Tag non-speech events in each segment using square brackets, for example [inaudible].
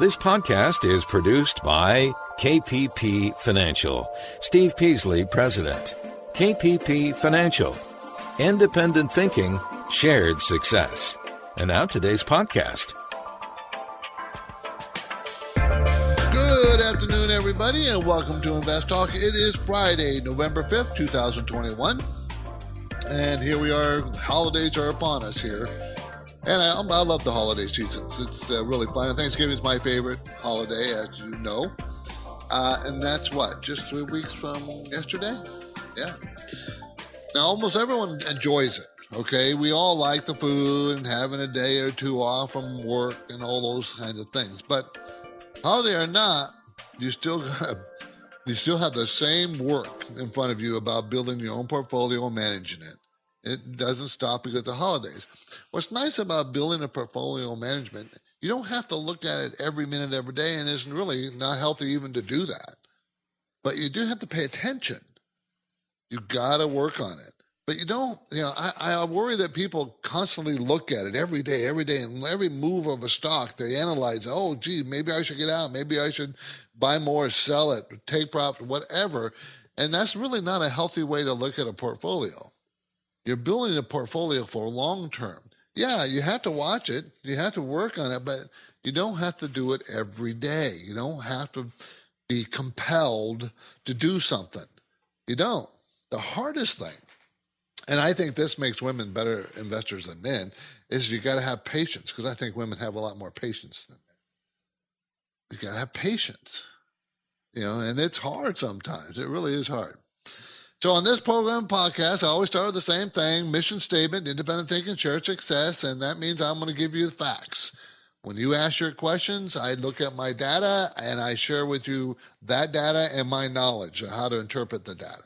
This podcast is produced by KPP Financial. Steve Peasley, President. KPP Financial. Independent thinking, shared success. And now today's podcast. Good afternoon, everybody, and welcome to Invest Talk. It is Friday, November 5th, 2021. And here we are. Holidays are upon us here. And I, I love the holiday seasons. It's uh, really fun. Thanksgiving is my favorite holiday, as you know. Uh, and that's what, just three weeks from yesterday? Yeah. Now, almost everyone enjoys it. Okay, we all like the food and having a day or two off from work and all those kinds of things. But holiday or not, you still got you still have the same work in front of you about building your own portfolio and managing it. It doesn't stop because of the holidays. What's nice about building a portfolio management, you don't have to look at it every minute, every day, and it's really not healthy even to do that. But you do have to pay attention. You got to work on it. But you don't, you know, I, I worry that people constantly look at it every day, every day, and every move of a stock, they analyze, oh, gee, maybe I should get out. Maybe I should buy more, sell it, take profit, whatever. And that's really not a healthy way to look at a portfolio. You're building a portfolio for long term. Yeah, you have to watch it, you have to work on it, but you don't have to do it every day. You don't have to be compelled to do something. You don't. The hardest thing, and I think this makes women better investors than men, is you got to have patience because I think women have a lot more patience than men. You got to have patience, you know, and it's hard sometimes. It really is hard. So on this program podcast, I always start with the same thing: mission statement, independent thinking, shared success, and that means I'm going to give you the facts. When you ask your questions, I look at my data and I share with you that data and my knowledge of how to interpret the data.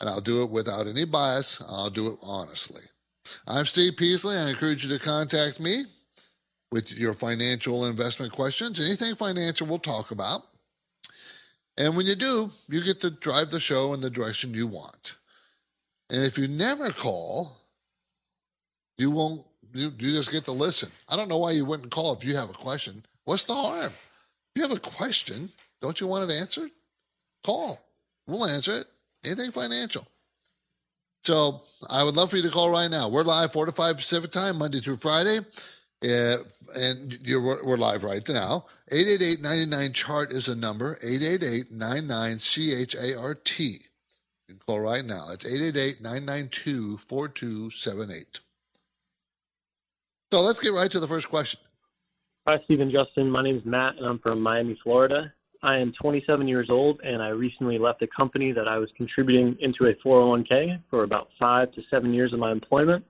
And I'll do it without any bias. I'll do it honestly. I'm Steve Peasley. I encourage you to contact me with your financial investment questions. Anything financial we'll talk about. And when you do, you get to drive the show in the direction you want. And if you never call, you won't, you, you just get to listen. I don't know why you wouldn't call if you have a question. What's the harm? If you have a question, don't you want it answered? Call. We'll answer it. Anything financial. So I would love for you to call right now. We're live 4 to 5 Pacific time, Monday through Friday. Uh, and you're, we're live right now. 888-99-CHART is a number. 888-99-C-H-A-R-T. You can call right now. It's 888-992-4278. So let's get right to the first question. Hi, Steve and Justin. My name is Matt, and I'm from Miami, Florida. I am 27 years old, and I recently left a company that I was contributing into a 401k for about five to seven years of my employment.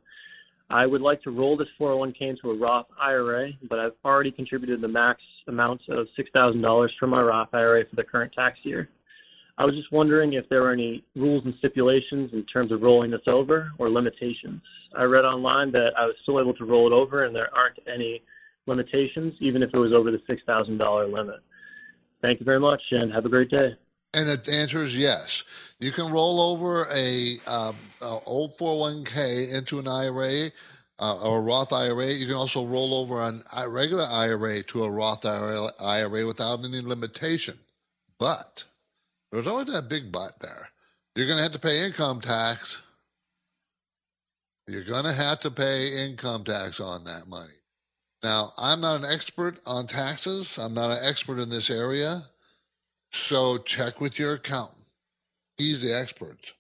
I would like to roll this 401k into a Roth IRA, but I've already contributed the max amount of $6,000 from my Roth IRA for the current tax year. I was just wondering if there were any rules and stipulations in terms of rolling this over or limitations. I read online that I was still able to roll it over and there aren't any limitations, even if it was over the $6,000 limit. Thank you very much and have a great day. And the answer is yes. You can roll over a, um, a old 401k into an IRA uh, or a Roth IRA. You can also roll over an, a regular IRA to a Roth IRA without any limitation. But there's always that big but there. You're going to have to pay income tax. You're going to have to pay income tax on that money. Now, I'm not an expert on taxes. I'm not an expert in this area. So check with your accountant. He's the expert,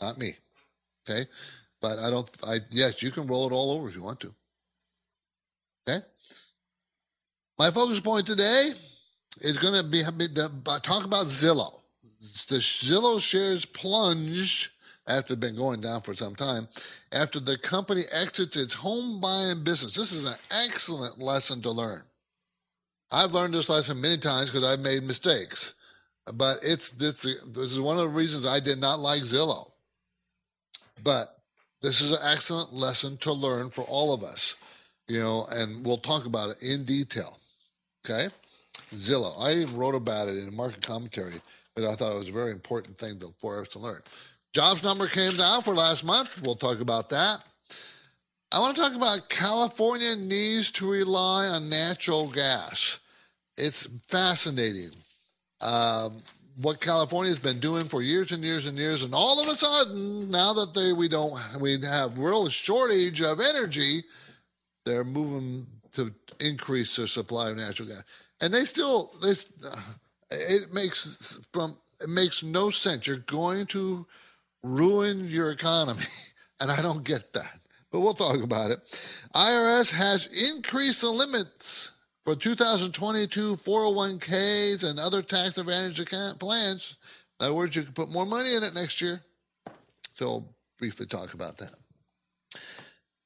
not me. Okay. But I don't, I, yes, you can roll it all over if you want to. Okay. My focus point today is going to be, the, uh, talk about Zillow. The Zillow shares plunged after been going down for some time after the company exits its home buying business. This is an excellent lesson to learn. I've learned this lesson many times because I've made mistakes. But it's this, this is one of the reasons I did not like Zillow. But this is an excellent lesson to learn for all of us, you know, and we'll talk about it in detail. Okay? Zillow. I even wrote about it in a market commentary but I thought it was a very important thing for us to learn. Jobs number came down for last month. We'll talk about that. I want to talk about California needs to rely on natural gas. It's fascinating um, what California has been doing for years and years and years, and all of a sudden, now that they we don't we have real shortage of energy, they're moving to increase their supply of natural gas, and they still they it makes from it makes no sense. You're going to ruin your economy, [laughs] and I don't get that. But we'll talk about it. IRS has increased the limits for 2022 401ks and other tax advantage account plans. In other words, you can put more money in it next year. So, I'll briefly talk about that.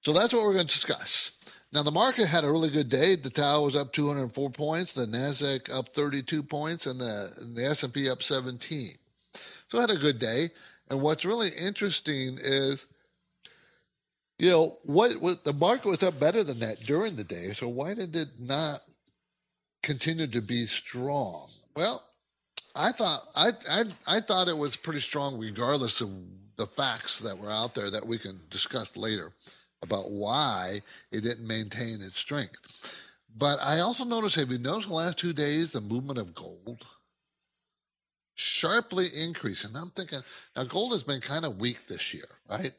So, that's what we're going to discuss. Now the market had a really good day. The Dow was up 204 points, the Nasdaq up 32 points, and the and the S&P up 17. So it had a good day. And what's really interesting is, you know, what, what the market was up better than that during the day. So why did it not continue to be strong? Well, I thought I, I I thought it was pretty strong, regardless of the facts that were out there that we can discuss later about why it didn't maintain its strength. But I also noticed, have you noticed the last two days the movement of gold? Sharply increasing. I'm thinking, now gold has been kind of weak this year, right?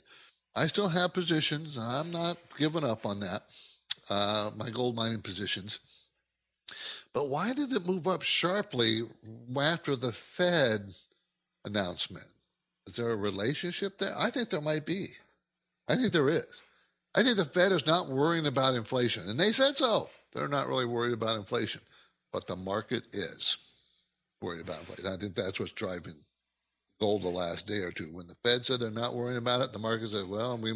I still have positions. I'm not giving up on that, uh, my gold mining positions. But why did it move up sharply after the Fed announcement? Is there a relationship there? I think there might be. I think there is. I think the Fed is not worrying about inflation. And they said so. They're not really worried about inflation. But the market is worried about inflation. I think that's what's driving gold the last day or two. When the Fed said they're not worrying about it, the market said, well, we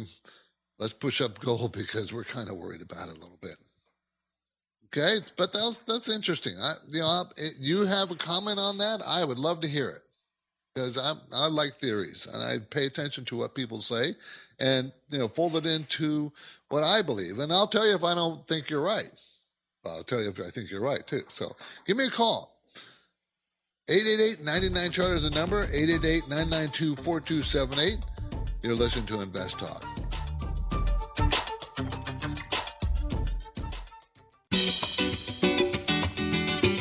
let's push up gold [laughs] because we're kind of worried about it a little bit. Okay, but that's that's interesting. I, you know, you have a comment on that? I would love to hear it because I I like theories and I pay attention to what people say, and you know fold it into what I believe. And I'll tell you if I don't think you're right. I'll tell you if I think you're right too. So give me a call. 888-99 Charter is the number. 888-992-4278. You're listening to Invest Talk.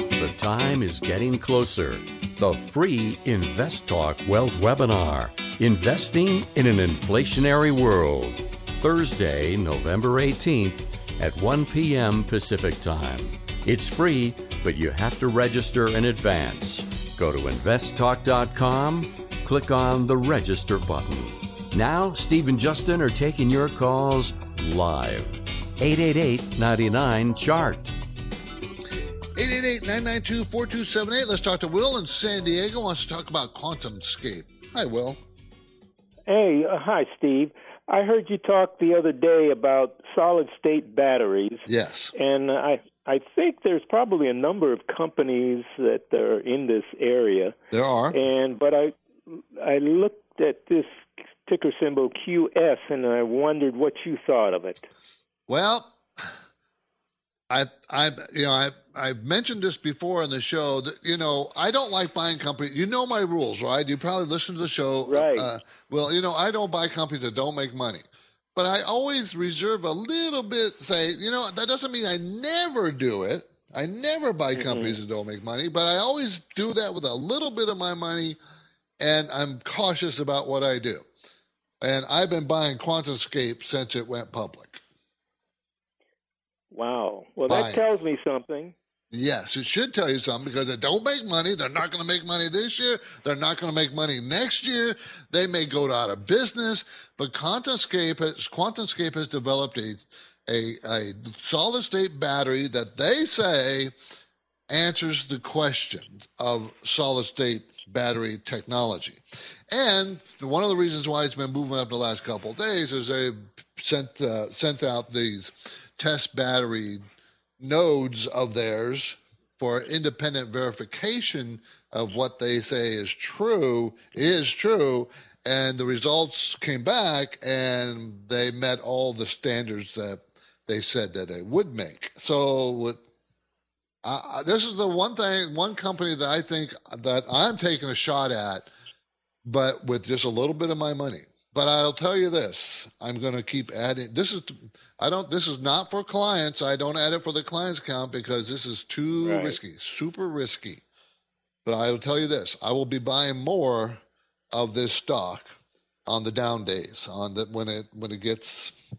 The time is getting closer. The free Invest Talk Wealth Webinar Investing in an Inflationary World. Thursday, November 18th at 1 p.m. Pacific Time. It's free, but you have to register in advance. Go to investtalk.com, click on the register button. Now, Steve and Justin are taking your calls live. 888 99 Chart. 888 992 4278. Let's talk to Will in San Diego. Wants to talk about quantum QuantumScape. Hi, Will. Hey, uh, hi, Steve. I heard you talk the other day about solid state batteries. Yes. And I I think there's probably a number of companies that are in this area. There are. And but I I looked at this ticker symbol QS and I wondered what you thought of it. Well, I I you know I I've mentioned this before on the show that you know I don't like buying companies. You know my rules, right? You probably listen to the show, right? Uh, well, you know I don't buy companies that don't make money, but I always reserve a little bit. Say, you know, that doesn't mean I never do it. I never buy mm-hmm. companies that don't make money, but I always do that with a little bit of my money, and I'm cautious about what I do. And I've been buying QuantumScape since it went public. Wow. Well, that tells me something. Yes, it should tell you something because they don't make money. They're not going to make money this year. They're not going to make money next year. They may go out of business. But QuantumScape has, QuantumScape has developed a, a, a solid state battery that they say answers the questions of solid state battery technology. And one of the reasons why it's been moving up the last couple of days is they sent uh, sent out these test battery nodes of theirs for independent verification of what they say is true is true. And the results came back and they met all the standards that they said that they would make. So uh, this is the one thing, one company that I think that I'm taking a shot at, but with just a little bit of my money. But I'll tell you this: I'm going to keep adding. This is I don't. This is not for clients. I don't add it for the client's account because this is too right. risky, super risky. But I will tell you this: I will be buying more of this stock on the down days, on the when it when it gets.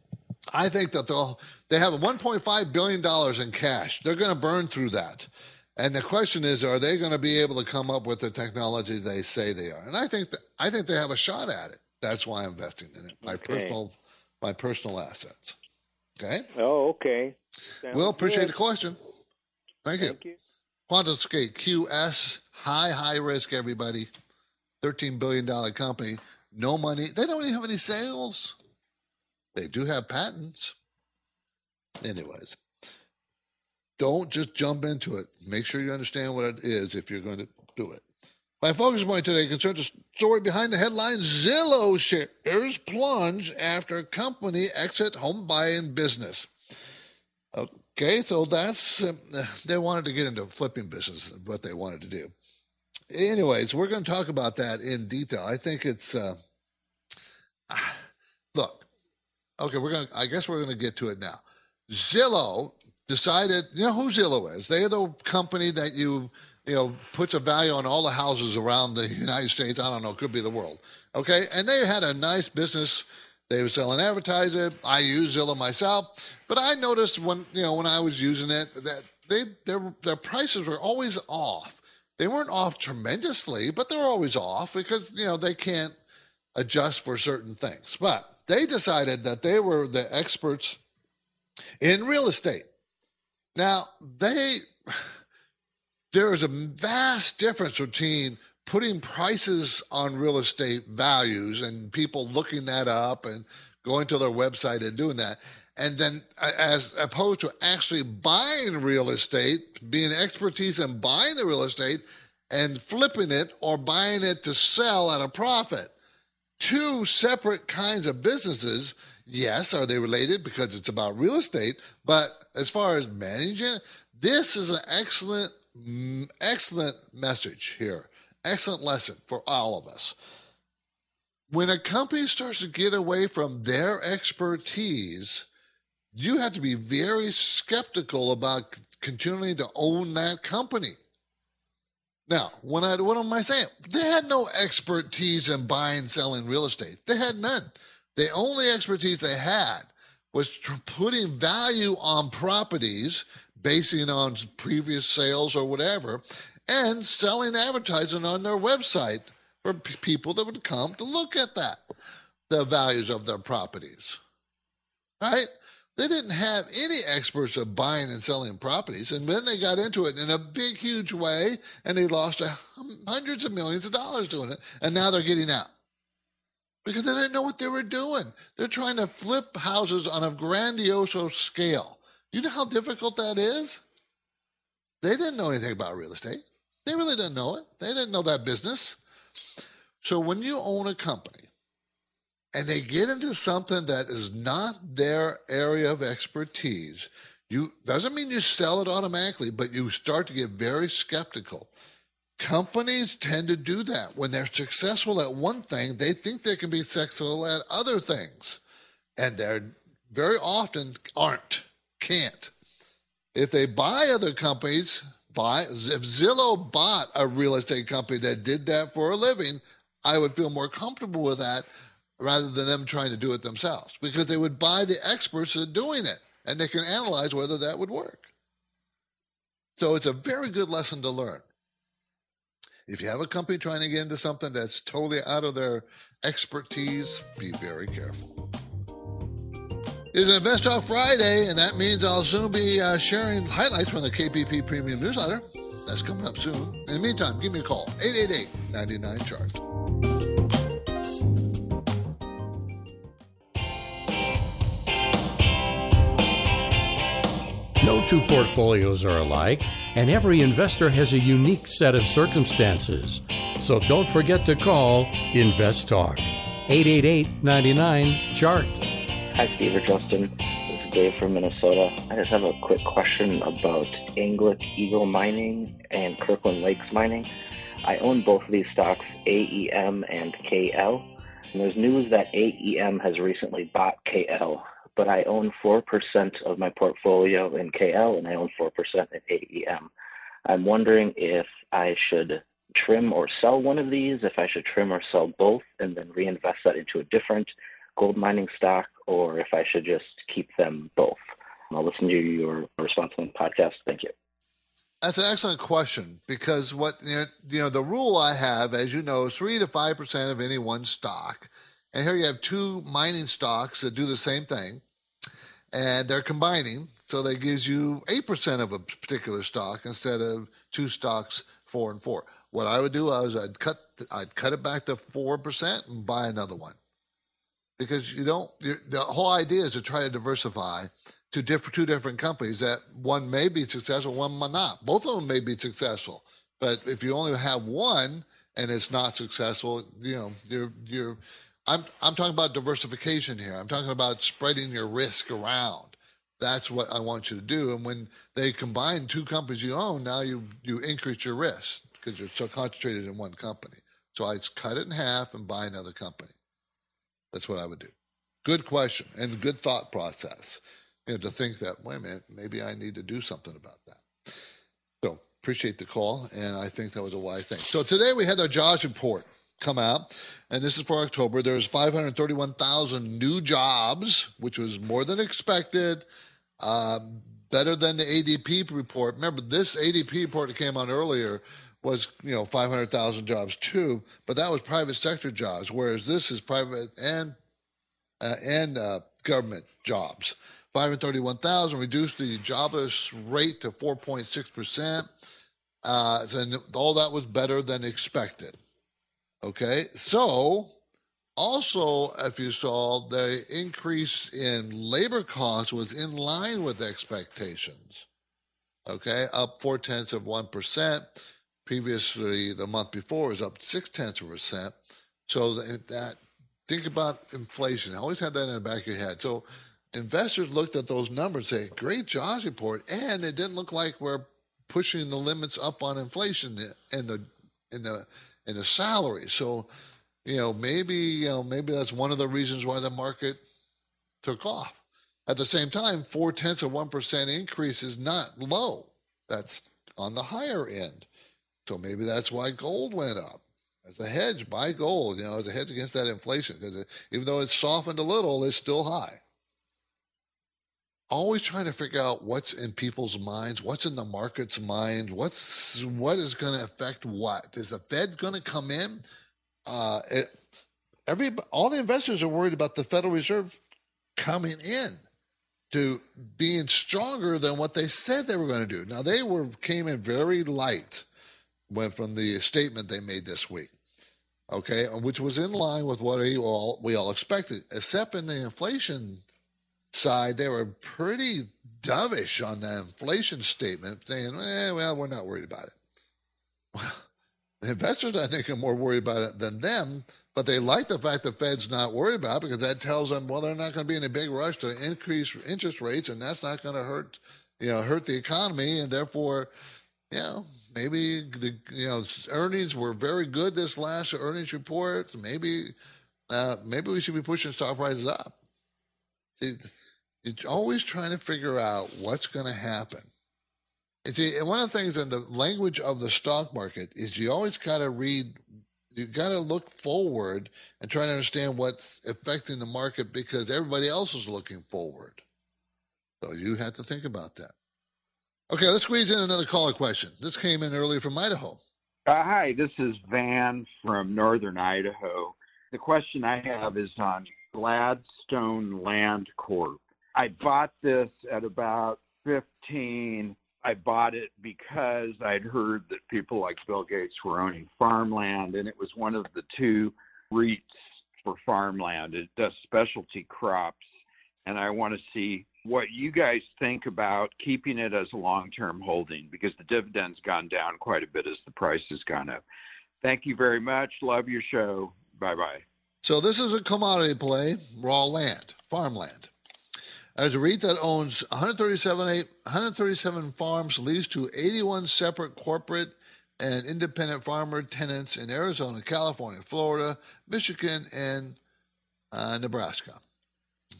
I think that they'll they have 1.5 billion dollars in cash. They're going to burn through that. And the question is, are they going to be able to come up with the technologies they say they are? And I think that I think they have a shot at it. That's why I'm investing in it. My okay. personal my personal assets. Okay. Oh, okay. Sounds well, appreciate good. the question. Thank you. Thank you. QuantumScape QS, high, high risk, everybody. $13 billion company. No money. They don't even have any sales. They do have patents. Anyways, don't just jump into it. Make sure you understand what it is if you're going to do it. My focus point today concerns the story behind the headline Zillow shares plunge after company exit home buying business. Okay, so that's, uh, they wanted to get into flipping business, what they wanted to do. Anyways, we're going to talk about that in detail. I think it's, uh, [sighs] look, okay, we're going to, I guess we're going to get to it now. Zillow decided, you know who Zillow is? They're the company that you, you know, puts a value on all the houses around the United States. I don't know, could be the world. Okay. And they had a nice business. They were selling advertising. I use Zillow myself, but I noticed when, you know, when I was using it that they, their, their prices were always off. They weren't off tremendously, but they're always off because, you know, they can't adjust for certain things. But they decided that they were the experts in real estate. Now, they there is a vast difference between putting prices on real estate values and people looking that up and going to their website and doing that and then as opposed to actually buying real estate being expertise in buying the real estate and flipping it or buying it to sell at a profit. Two separate kinds of businesses yes are they related because it's about real estate but as far as managing this is an excellent excellent message here. Excellent lesson for all of us. When a company starts to get away from their expertise, you have to be very skeptical about continuing to own that company. Now, when I, what am I saying? They had no expertise in buying selling real estate. They had none. The only expertise they had was putting value on properties basing on previous sales or whatever, and selling advertising on their website for p- people that would come to look at that, the values of their properties. Right? They didn't have any experts of buying and selling properties, and then they got into it in a big, huge way, and they lost hundreds of millions of dollars doing it, and now they're getting out because they didn't know what they were doing. They're trying to flip houses on a grandiose scale. You know how difficult that is? They didn't know anything about real estate. They really didn't know it. They didn't know that business. So when you own a company and they get into something that is not their area of expertise, you doesn't mean you sell it automatically, but you start to get very skeptical. Companies tend to do that. When they're successful at one thing, they think they can be successful at other things. And they're very often aren't can't. If they buy other companies, buy if Zillow bought a real estate company that did that for a living, I would feel more comfortable with that rather than them trying to do it themselves because they would buy the experts that are doing it and they can analyze whether that would work. So it's a very good lesson to learn. If you have a company trying to get into something that's totally out of their expertise, be very careful is Invest Talk Friday, and that means I'll soon be uh, sharing highlights from the KPP Premium Newsletter. That's coming up soon. In the meantime, give me a call 888 99 Chart. No two portfolios are alike, and every investor has a unique set of circumstances. So don't forget to call Invest Talk 888 99 Chart. Hi, Steve or Justin. This is Dave from Minnesota. I just have a quick question about Agnico Eagle Mining and Kirkland Lakes Mining. I own both of these stocks, AEM and KL. And there's news that AEM has recently bought KL, but I own 4% of my portfolio in KL and I own 4% in AEM. I'm wondering if I should trim or sell one of these, if I should trim or sell both and then reinvest that into a different gold mining stock, or if I should just keep them both. I'll listen to your response on the podcast. Thank you. That's an excellent question because what you know, the rule I have, as you know, is three to five percent of any one stock, and here you have two mining stocks that do the same thing, and they're combining, so that gives you eight percent of a particular stock instead of two stocks, four and four. What I would do is I'd cut I'd cut it back to four percent and buy another one, because you don't. The whole idea is to try to diversify to two different companies that one may be successful, one may not. Both of them may be successful, but if you only have one and it's not successful, you know, you're you're. I'm I'm talking about diversification here. I'm talking about spreading your risk around. That's what I want you to do. And when they combine two companies you own, now you you increase your risk because you're so concentrated in one company. So I cut it in half and buy another company. That's what I would do. Good question and good thought process you know, to think that, wait a minute, maybe I need to do something about that. So appreciate the call, and I think that was a wise thing. So today we had our jobs report come out, and this is for October. There's 531,000 new jobs, which was more than expected, uh, better than the ADP report. Remember, this ADP report that came out earlier was you know 500,000 jobs too, but that was private sector jobs, whereas this is private and uh, and uh, government jobs. 531,000, reduced the jobless rate to 4.6%. Uh, and all that was better than expected. Okay, so also, if you saw, the increase in labor costs was in line with expectations. Okay, up four tenths of 1%. Previously, the month before was up six tenths of a percent. So that, think about inflation. I Always have that in the back of your head. So investors looked at those numbers and say, great jobs report, and it didn't look like we're pushing the limits up on inflation in the in the in the salary. So, you know, maybe you know, maybe that's one of the reasons why the market took off. At the same time, four tenths of one percent increase is not low. That's on the higher end. So maybe that's why gold went up. As a hedge, buy gold, you know, as a hedge against that inflation. Because even though it's softened a little, it's still high always trying to figure out what's in people's minds, what's in the market's mind, what's what is going to affect what. Is the Fed going to come in? Uh, it, every all the investors are worried about the Federal Reserve coming in to being stronger than what they said they were going to do. Now they were came in very light went from the statement they made this week. Okay, which was in line with what we all we all expected, except in the inflation side, they were pretty dovish on the inflation statement, saying, eh, well, we're not worried about it. Well, [laughs] the investors, I think, are more worried about it than them, but they like the fact the Fed's not worried about it because that tells them, well, they're not going to be in a big rush to increase interest rates, and that's not going to hurt, you know, hurt the economy, and therefore, you know, maybe the you know earnings were very good this last earnings report. Maybe, uh, maybe we should be pushing stock prices up. See, it's always trying to figure out what's going to happen. And see, and one of the things in the language of the stock market is you always got to read, you got to look forward and try to understand what's affecting the market because everybody else is looking forward. So you have to think about that. Okay, let's squeeze in another caller question. This came in earlier from Idaho. Uh, hi, this is Van from Northern Idaho. The question I have is on Gladstone Land Corp. I bought this at about 15. I bought it because I'd heard that people like Bill Gates were owning farmland, and it was one of the two REITs for farmland. It does specialty crops, and I want to see what you guys think about keeping it as a long term holding because the dividend's gone down quite a bit as the price has gone up. Thank you very much. Love your show. Bye bye. So this is a commodity play, raw land, farmland. As a REIT that owns 137, 137 farms leased to 81 separate corporate and independent farmer tenants in Arizona, California, Florida, Michigan, and uh, Nebraska.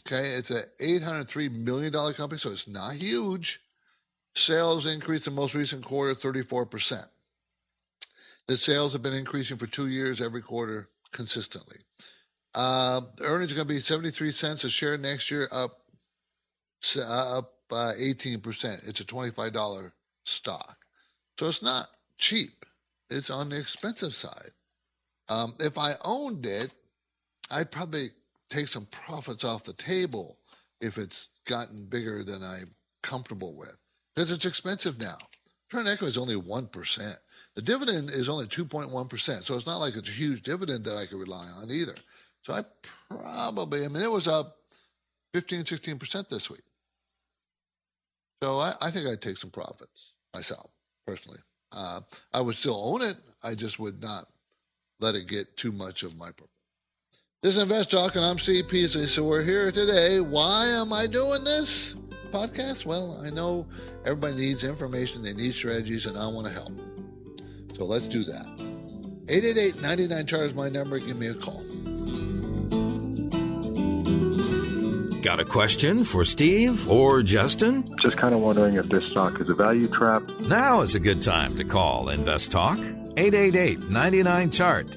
Okay, it's a $803 million company, so it's not huge. Sales increased in the most recent quarter 34%. The sales have been increasing for two years every quarter consistently. Uh, earnings are going to be 73 cents a share next year, up uh, up uh, 18%. It's a $25 stock. So it's not cheap. It's on the expensive side. Um, if I owned it, I'd probably take some profits off the table if it's gotten bigger than I'm comfortable with because it's expensive now. Return equity is only 1%. The dividend is only 2.1%. So it's not like it's a huge dividend that I could rely on either. So I probably, I mean, it was up 15, 16% this week. So I, I think I'd take some profits myself, personally. Uh, I would still own it. I just would not let it get too much of my portfolio. This is Invest Talk, and I'm Steve Peasley. So we're here today. Why am I doing this podcast? Well, I know everybody needs information, they need strategies, and I want to help. So let's do that. 888 99 Chart is my number. Give me a call. Got a question for Steve or Justin? Just kind of wondering if this stock is a value trap. Now is a good time to call Invest Talk. 888 99 Chart.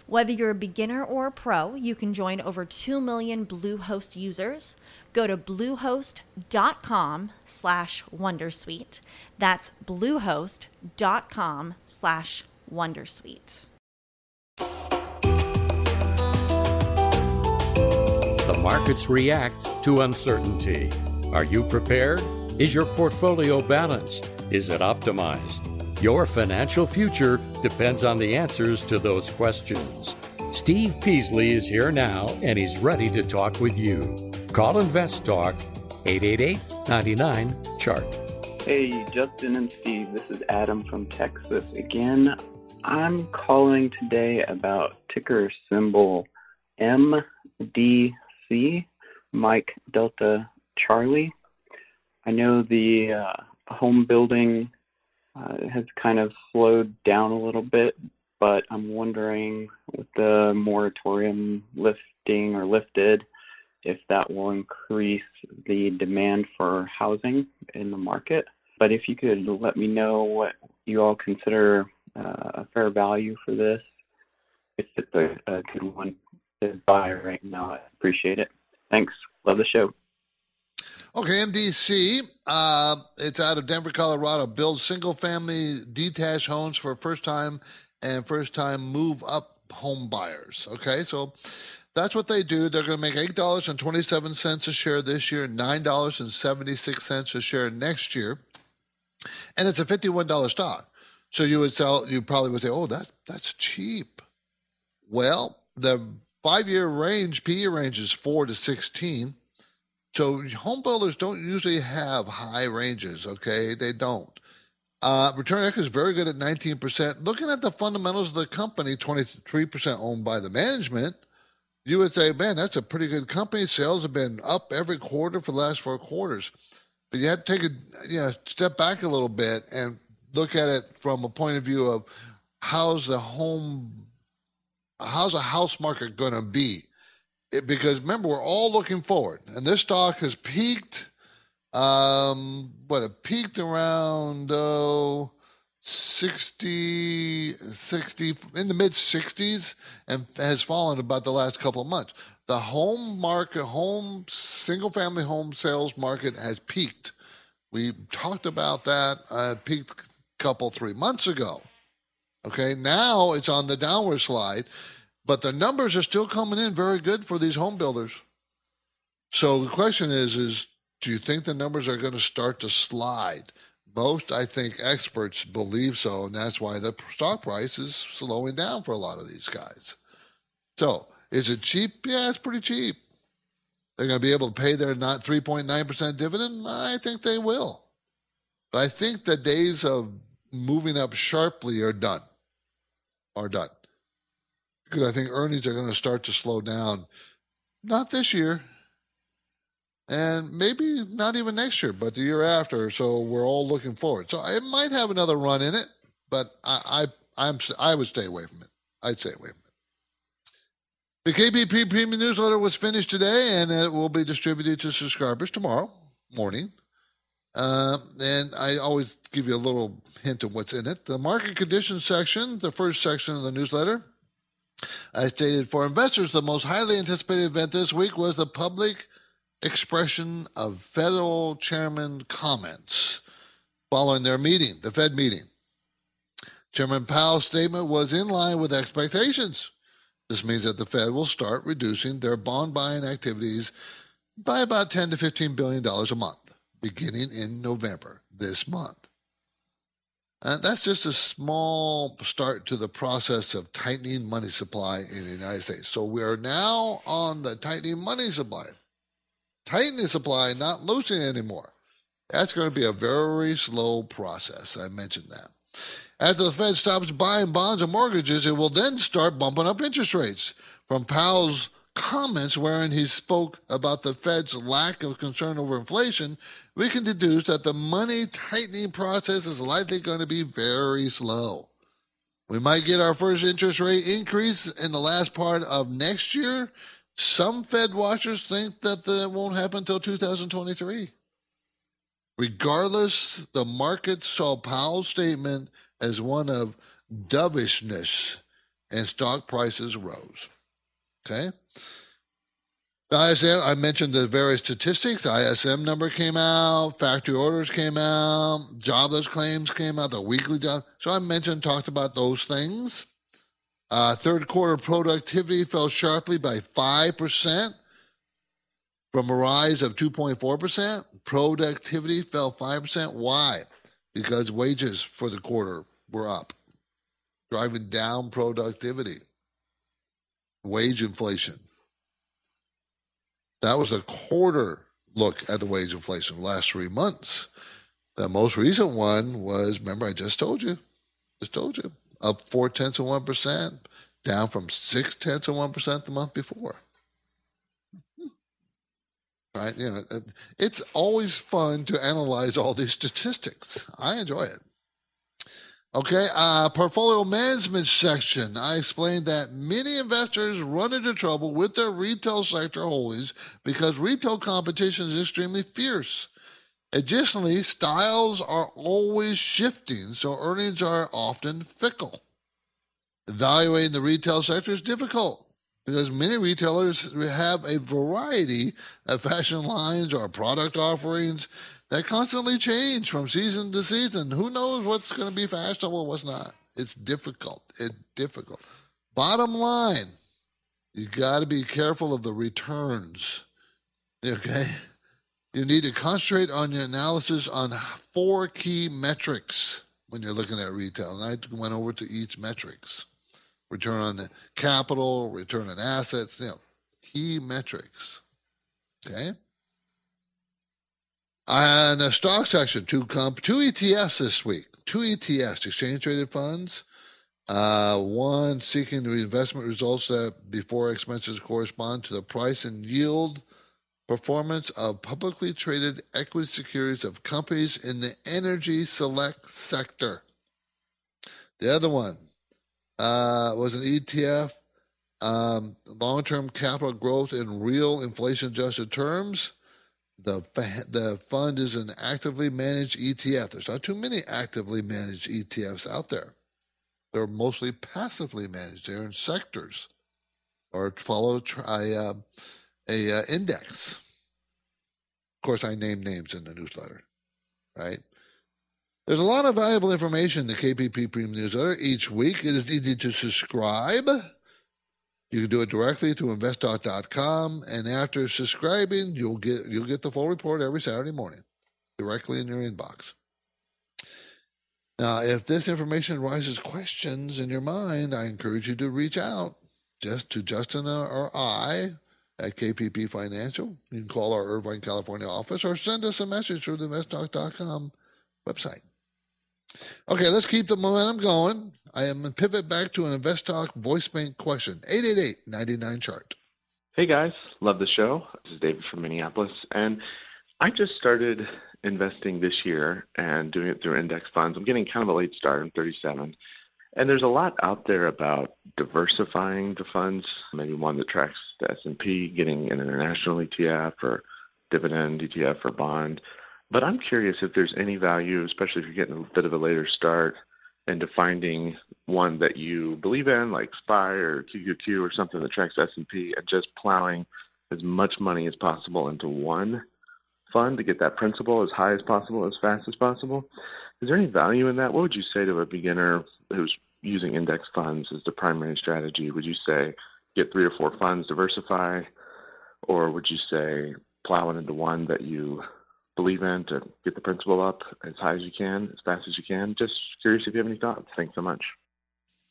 Whether you're a beginner or a pro, you can join over 2 million Bluehost users. Go to bluehost.com slash wondersuite. That's bluehost.com slash wondersuite. The markets react to uncertainty. Are you prepared? Is your portfolio balanced? Is it optimized? Your financial future depends on the answers to those questions. Steve Peasley is here now and he's ready to talk with you. Call Invest Talk 888 99 Chart. Hey, Justin and Steve, this is Adam from Texas again. I'm calling today about ticker symbol MDC, Mike Delta Charlie. I know the uh, home building uh, has kind of slowed down a little bit, but I'm wondering with the moratorium lifting or lifted, if that will increase the demand for housing in the market. But if you could let me know what you all consider uh, a fair value for this, if it's a, a good one to buy right now, I appreciate it. Thanks. Love the show. Okay, MDC. Uh, it's out of Denver, Colorado. Builds single family detached homes for first time and first time move up home buyers. Okay, so that's what they do. They're going to make $8.27 a share this year, $9.76 a share next year. And it's a $51 stock. So you would sell, you probably would say, oh, that's, that's cheap. Well, the five year range, PE range is 4 to 16. So home builders don't usually have high ranges, okay? They don't. Uh, return equity is very good at 19%. Looking at the fundamentals of the company, 23% owned by the management, you would say, man, that's a pretty good company. Sales have been up every quarter for the last four quarters. But you have to take a you know, step back a little bit and look at it from a point of view of how's the home, how's the house market going to be? It, because remember, we're all looking forward, and this stock has peaked. Um, what it peaked around oh, 60, 60 in the mid 60s and has fallen about the last couple of months. The home market, home single family home sales market has peaked. We talked about that. Uh, peaked a couple three months ago. Okay, now it's on the downward slide but the numbers are still coming in very good for these home builders. So the question is, is do you think the numbers are going to start to slide? Most, I think, experts believe so, and that's why the stock price is slowing down for a lot of these guys. So, is it cheap? Yeah, it's pretty cheap. They're going to be able to pay their not 3.9% dividend? I think they will. But I think the days of moving up sharply are done. Are done. Because I think earnings are going to start to slow down. Not this year, and maybe not even next year, but the year after. So we're all looking forward. So it might have another run in it, but I I I'm I would stay away from it. I'd stay away from it. The KPP Premium Newsletter was finished today, and it will be distributed to subscribers tomorrow morning. Uh, and I always give you a little hint of what's in it. The market conditions section, the first section of the newsletter. I stated for investors, the most highly anticipated event this week was the public expression of federal chairman comments following their meeting, the Fed meeting. Chairman Powell's statement was in line with expectations. This means that the Fed will start reducing their bond buying activities by about 10 to 15 billion dollars a month beginning in November this month. And that's just a small start to the process of tightening money supply in the United States. So we are now on the tightening money supply tightening supply, not loosening anymore. That's going to be a very slow process. I mentioned that. After the Fed stops buying bonds and mortgages, it will then start bumping up interest rates. From Powell's comments, wherein he spoke about the Fed's lack of concern over inflation, we can deduce that the money tightening process is likely going to be very slow. We might get our first interest rate increase in the last part of next year, some Fed watchers think that that won't happen until 2023. Regardless, the market saw Powell's statement as one of dovishness and stock prices rose. Okay? The ISM, I mentioned the various statistics. The ISM number came out, factory orders came out, jobless claims came out, the weekly job. So I mentioned, talked about those things. Uh, third quarter productivity fell sharply by 5% from a rise of 2.4%. Productivity fell 5%. Why? Because wages for the quarter were up, driving down productivity, wage inflation. That was a quarter look at the wage inflation the last three months. The most recent one was, remember, I just told you, just told you, up four tenths of one percent, down from six tenths of one percent the month before. Hmm. Right? You know, it's always fun to analyze all these statistics. I enjoy it. Okay, uh, portfolio management section. I explained that many investors run into trouble with their retail sector holdings because retail competition is extremely fierce. Additionally, styles are always shifting, so earnings are often fickle. Evaluating the retail sector is difficult because many retailers have a variety of fashion lines or product offerings that constantly change from season to season. Who knows what's going to be fashionable, what's not? It's difficult. It's difficult. Bottom line, you got to be careful of the returns. Okay? You need to concentrate on your analysis on four key metrics when you're looking at retail. And I went over to each metrics. Return on capital, return on assets, you know, key metrics. Okay? And the stock section, two comp, two ETFs this week. Two ETFs, exchange traded funds. Uh, one seeking the investment results that before expenses correspond to the price and yield performance of publicly traded equity securities of companies in the energy select sector. The other one uh, was an ETF, um, long term capital growth in real inflation adjusted terms. The, the fund is an actively managed ETF. There's not too many actively managed ETFs out there. They're mostly passively managed. They're in sectors or follow a, uh, a uh, index. Of course, I name names in the newsletter, right? There's a lot of valuable information in the KPP Premium Newsletter each week. It is easy to subscribe. You can do it directly to investtalk.com, and after subscribing, you'll get you'll get the full report every Saturday morning, directly in your inbox. Now, if this information raises questions in your mind, I encourage you to reach out just to Justin or I at KPP Financial. You can call our Irvine, California office or send us a message through the investtalk.com website. Okay, let's keep the momentum going. I am going to pivot back to an InvestTalk voice bank question 888 99 chart. Hey guys, love the show. This is David from Minneapolis, and I just started investing this year and doing it through index funds. I'm getting kind of a late start. I'm 37. And there's a lot out there about diversifying the funds, maybe one that tracks the S&P, getting an international ETF or dividend ETF or bond. But I'm curious if there's any value, especially if you're getting a bit of a later start, into finding one that you believe in, like SPY or QQQ or something that tracks S&P, and just plowing as much money as possible into one fund to get that principal as high as possible, as fast as possible. Is there any value in that? What would you say to a beginner who's using index funds as the primary strategy? Would you say get three or four funds, diversify, or would you say plow into one that you believe in to get the principal up as high as you can, as fast as you can? Just curious if you have any thoughts. Thanks so much.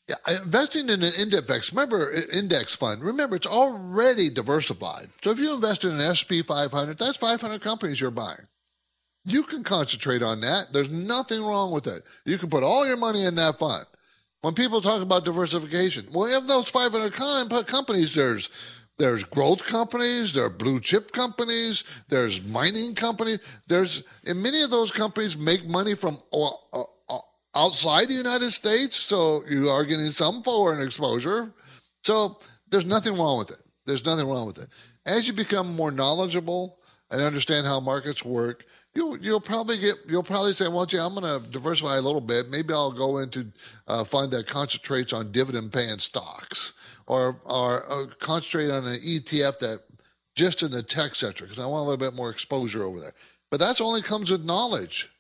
Yeah, investing in an index, remember index fund. Remember, it's already diversified. So if you invest in an SP 500, that's 500 companies you're buying. You can concentrate on that. There's nothing wrong with it. You can put all your money in that fund. When people talk about diversification, well, if those 500 companies, there's there's growth companies, there are blue chip companies, there's mining companies. There's and many of those companies make money from uh, uh, outside the United States, so you are getting some foreign exposure. So there's nothing wrong with it. There's nothing wrong with it. As you become more knowledgeable and understand how markets work, you'll you'll probably get you'll probably say, well, gee, I'm going to diversify a little bit. Maybe I'll go into a fund that concentrates on dividend paying stocks, or or uh, concentrate on an ETF that just in the tech sector because I want a little bit more exposure over there. But that's only comes with knowledge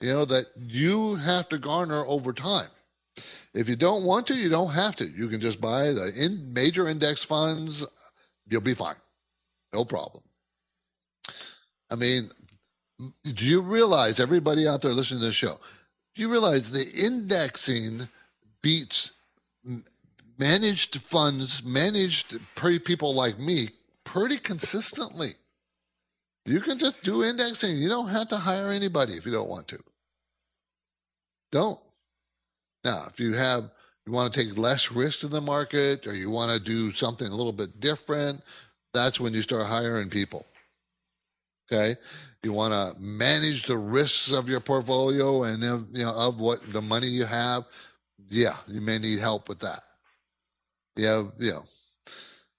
you know, that you have to garner over time. If you don't want to, you don't have to. You can just buy the in major index funds. You'll be fine. No problem. I mean, do you realize, everybody out there listening to this show, do you realize the indexing beats managed funds, managed people like me pretty consistently? You can just do indexing. You don't have to hire anybody if you don't want to. Don't. Now, if you have you want to take less risk in the market or you want to do something a little bit different, that's when you start hiring people. Okay? You want to manage the risks of your portfolio and you know of what the money you have. Yeah, you may need help with that. You yeah.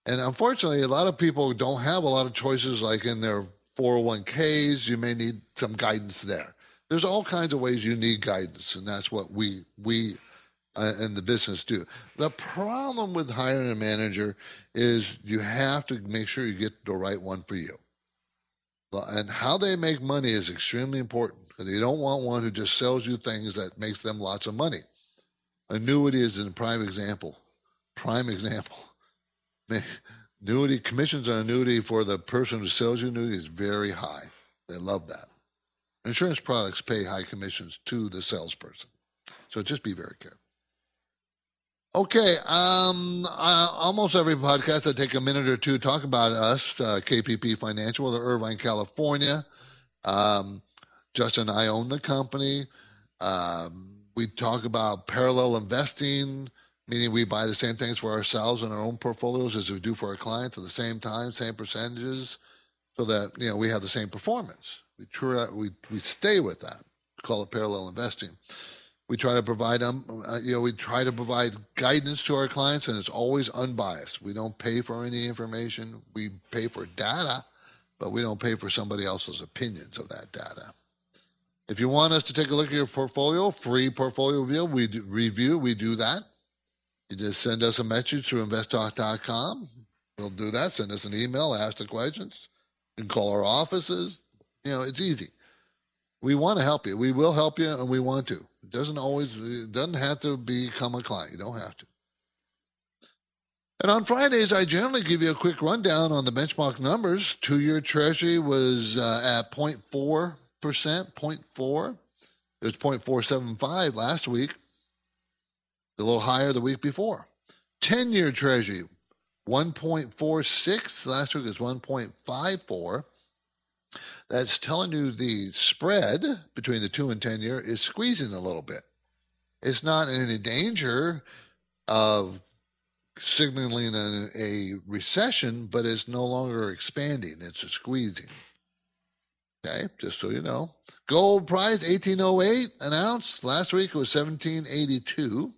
And unfortunately, a lot of people don't have a lot of choices like in their 401ks. You may need some guidance there there's all kinds of ways you need guidance, and that's what we we uh, in the business do. The problem with hiring a manager is you have to make sure you get the right one for you. And how they make money is extremely important you don't want one who just sells you things that makes them lots of money. Annuity is a prime example. Prime example. [laughs] Annuity commissions on annuity for the person who sells you annuity is very high. They love that. Insurance products pay high commissions to the salesperson. So just be very careful. Okay, um, uh, almost every podcast I take a minute or two talk about us, uh, KPP Financial, of Irvine, California. Um, Justin and I own the company. Um, we talk about parallel investing, meaning we buy the same things for ourselves in our own portfolios as we do for our clients at the same time, same percentages, so that you know we have the same performance. We try, we we stay with that. We call it parallel investing. We try to provide them, uh, you know, we try to provide guidance to our clients, and it's always unbiased. We don't pay for any information. We pay for data, but we don't pay for somebody else's opinions of that data. If you want us to take a look at your portfolio, free portfolio review, we do, review, we do that. You just send us a message through investtalk.com. We'll do that. Send us an email, ask the questions. Can call our offices, you know, it's easy. We want to help you. We will help you, and we want to. It doesn't always. It doesn't have to become a client. You don't have to. And on Fridays, I generally give you a quick rundown on the benchmark numbers. Two year Treasury was uh, at 0.4%, 0.4. It was 0.475 last week, a little higher the week before. 10 year Treasury, 1.46. Last week was 1.54. That's telling you the spread between the two and 10 year is squeezing a little bit. It's not in any danger of signaling a, a recession, but it's no longer expanding, it's squeezing. Okay, just so you know. Gold price 1808 an ounce. Last week it was 1782.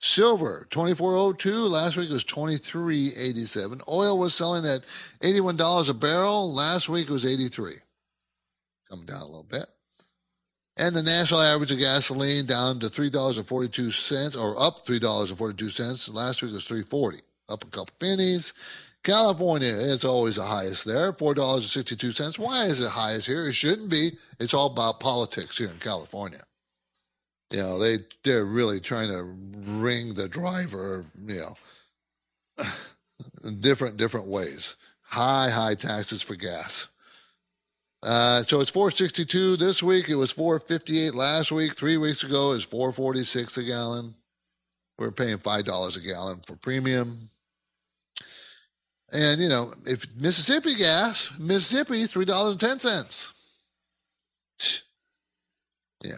Silver 2402. Last week was 2387. Oil was selling at $81 a barrel. Last week was 83. Coming down a little bit. And the national average of gasoline down to $3.42 or up $3.42. Last week was 340 up a couple pennies. California, it's always the highest there, $4.62. Why is it highest here? It shouldn't be. It's all about politics here in California. You know, they, they're really trying to wring the driver, you know, [laughs] different, different ways. High, high taxes for gas. Uh, so it's 462 this week. It was 458 last week. Three weeks ago, is 446 a gallon. We're paying five dollars a gallon for premium. And you know, if Mississippi gas, Mississippi three dollars and ten cents. Yeah,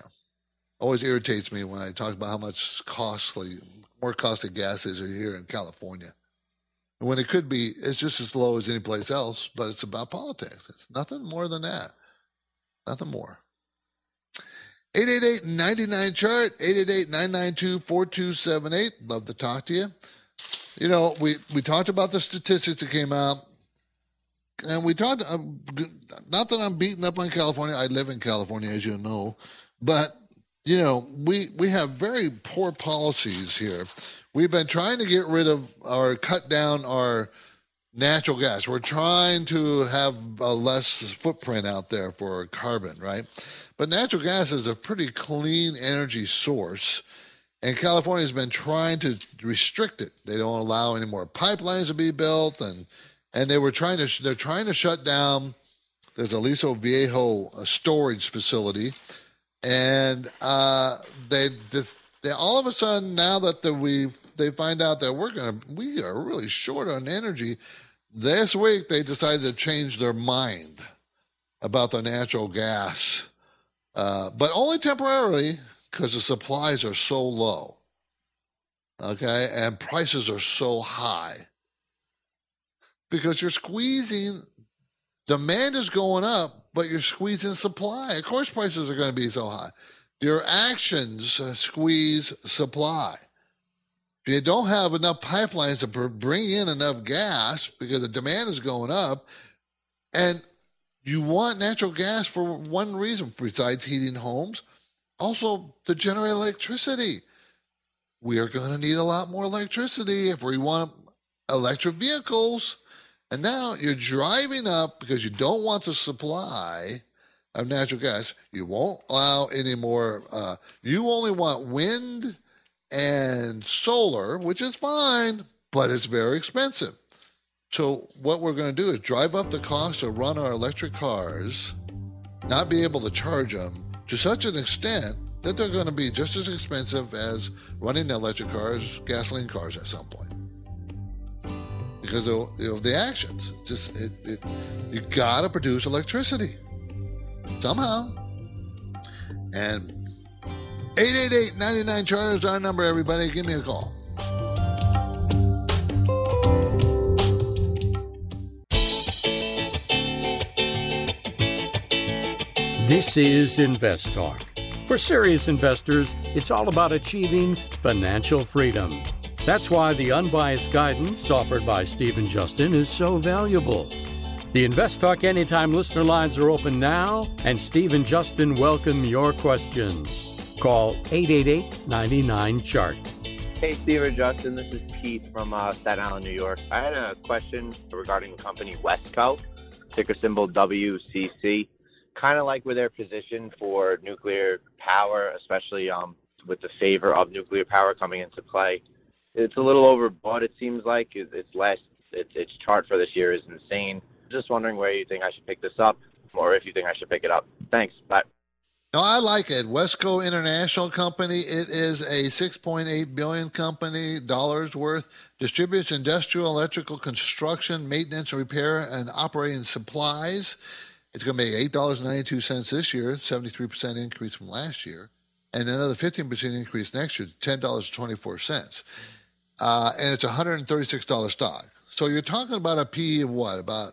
always irritates me when I talk about how much costly, more costly gas is here in California. And when it could be, it's just as low as any place else, but it's about politics. It's nothing more than that. Nothing more. 888-99 chart 888-992-4278 love to talk to you you know we we talked about the statistics that came out and we talked uh, not that i'm beating up on california i live in california as you know but you know we we have very poor policies here we've been trying to get rid of or cut down our natural gas we're trying to have a less footprint out there for carbon right but natural gas is a pretty clean energy source, and California has been trying to restrict it. They don't allow any more pipelines to be built, and and they were trying to they're trying to shut down. There's a Aliso Viejo storage facility, and uh, they, they all of a sudden now that the, we they find out that we're gonna we are really short on energy. This week they decided to change their mind about the natural gas uh, but only temporarily because the supplies are so low. Okay, and prices are so high because you're squeezing. Demand is going up, but you're squeezing supply. Of course, prices are going to be so high. Your actions squeeze supply. If you don't have enough pipelines to bring in enough gas because the demand is going up, and you want natural gas for one reason besides heating homes, also to generate electricity. We are going to need a lot more electricity if we want electric vehicles. And now you're driving up because you don't want the supply of natural gas. You won't allow any more. Uh, you only want wind and solar, which is fine, but it's very expensive. So, what we're going to do is drive up the cost to run our electric cars, not be able to charge them to such an extent that they're going to be just as expensive as running electric cars, gasoline cars at some point. Because of know, the actions. Just it, it you got to produce electricity somehow. And 888 99 Charter is our number, everybody. Give me a call. This is Invest Talk. For serious investors, it's all about achieving financial freedom. That's why the unbiased guidance offered by Steve Justin is so valuable. The Invest Talk Anytime listener lines are open now, and Steve and Justin welcome your questions. Call 888 99 Chart. Hey, Steve Justin, this is Keith from uh, Staten Island, New York. I had a question regarding the company Wesco, ticker symbol WCC kind of like where they're positioned for nuclear power, especially um, with the favor of nuclear power coming into play. It's a little overbought. It seems like its last its its chart for this year is insane. Just wondering where you think I should pick this up, or if you think I should pick it up. Thanks. Bye. No, I like it. Wesco International Company. It is a 6.8 billion company dollars worth. Distributes industrial, electrical, construction, maintenance, repair, and operating supplies. It's going to be eight dollars ninety two cents this year, 73 percent increase from last year, and another 15 percent increase next year, ten dollars twenty four cents. Uh, and it's a hundred and thirty six dollar stock. So you're talking about a P of what? About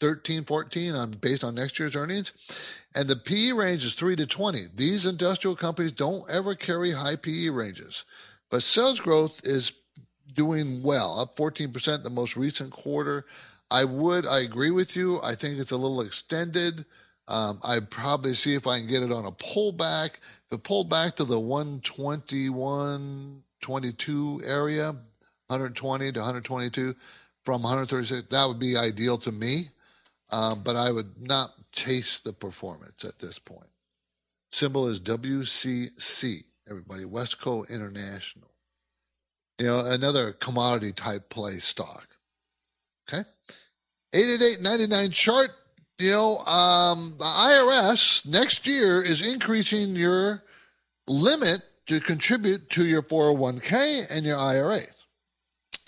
13, 14 on based on next year's earnings. And the PE range is 3 to 20. These industrial companies don't ever carry high PE ranges. But sales growth is doing well, up 14% the most recent quarter. I would, I agree with you. I think it's a little extended. Um, I'd probably see if I can get it on a pullback. If it pulled back to the 121, 22 area, 120 to 122 from 136, that would be ideal to me. Um, but I would not chase the performance at this point. Symbol is WCC, everybody, Wesco International. You know, another commodity type play stock. Okay. 888.99 chart. You know, um, the IRS next year is increasing your limit to contribute to your 401k and your IRA.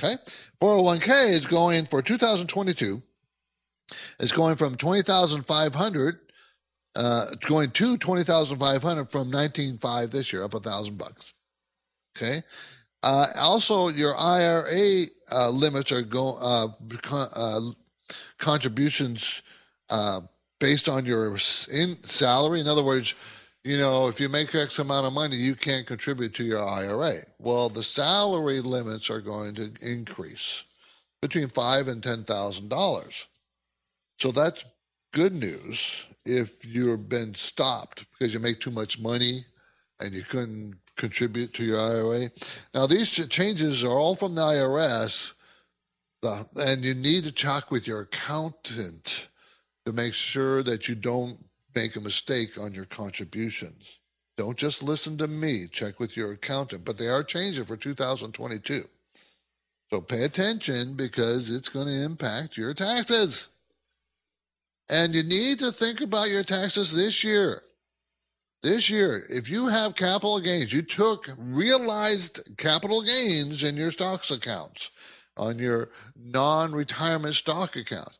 Okay. 401k is going for 2022 it's going from 20,500 uh, going to 20,500 from 19.5 this year, up a thousand bucks. Okay. Uh, also, your IRA uh, limits are going uh, con- uh, contributions uh, based on your in salary. In other words, you know, if you make X amount of money, you can't contribute to your IRA. Well, the salary limits are going to increase between five and ten thousand dollars. So that's good news if you've been stopped because you make too much money and you couldn't contribute to your IRA. Now, these changes are all from the IRS, and you need to talk with your accountant to make sure that you don't make a mistake on your contributions. Don't just listen to me, check with your accountant, but they are changing for 2022. So pay attention because it's going to impact your taxes. And you need to think about your taxes this year. This year, if you have capital gains, you took realized capital gains in your stocks accounts on your non retirement stock account.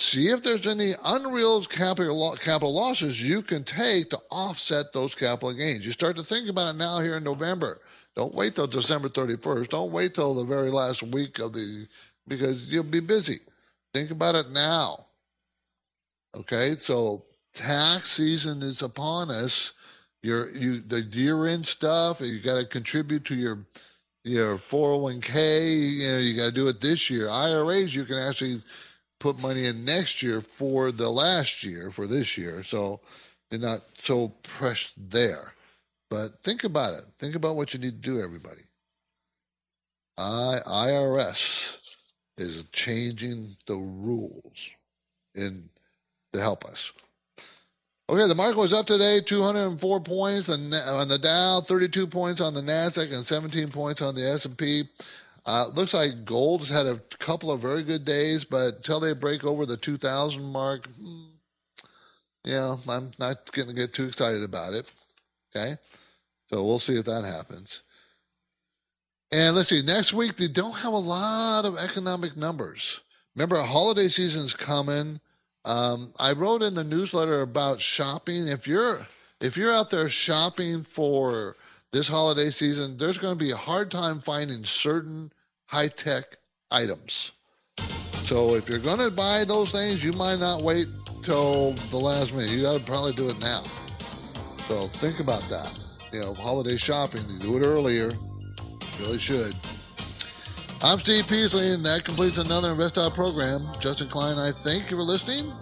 See if there's any unrealized capital, capital losses you can take to offset those capital gains. You start to think about it now here in November. Don't wait till December 31st. Don't wait till the very last week of the, because you'll be busy. Think about it now. Okay, so tax season is upon us. Your you the year end stuff. You got to contribute to your your 401k. You know you got to do it this year. IRAs you can actually put money in next year for the last year for this year. So they're not so pressed there. But think about it. Think about what you need to do, everybody. I, IRS is changing the rules in to help us. Okay, the market was up today, 204 points on the Dow, 32 points on the Nasdaq, and 17 points on the S&P. Uh, looks like gold has had a couple of very good days, but until they break over the 2,000 mark, hmm, yeah, I'm not going to get too excited about it. Okay, so we'll see if that happens. And let's see, next week they don't have a lot of economic numbers. Remember, holiday season's coming. Um, I wrote in the newsletter about shopping. If you're if you're out there shopping for this holiday season, there's going to be a hard time finding certain high tech items. So if you're going to buy those things, you might not wait till the last minute. You got to probably do it now. So think about that. You know, holiday shopping, you do it earlier. You really should. I'm Steve Peasley, and that completes another InvestTalk program. Justin Klein, I thank you for listening,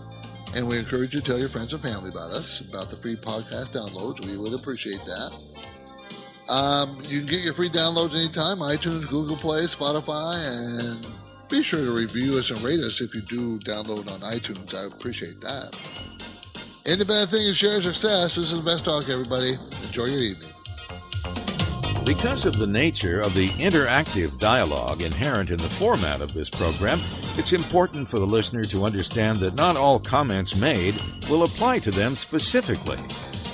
and we encourage you to tell your friends and family about us, about the free podcast downloads. We would appreciate that. Um, you can get your free downloads anytime iTunes, Google Play, Spotify, and be sure to review us and rate us if you do download on iTunes. I appreciate that. Independent thinking, shared success. This is the best talk, everybody. Enjoy your evening. Because of the nature of the interactive dialogue inherent in the format of this program, it's important for the listener to understand that not all comments made will apply to them specifically.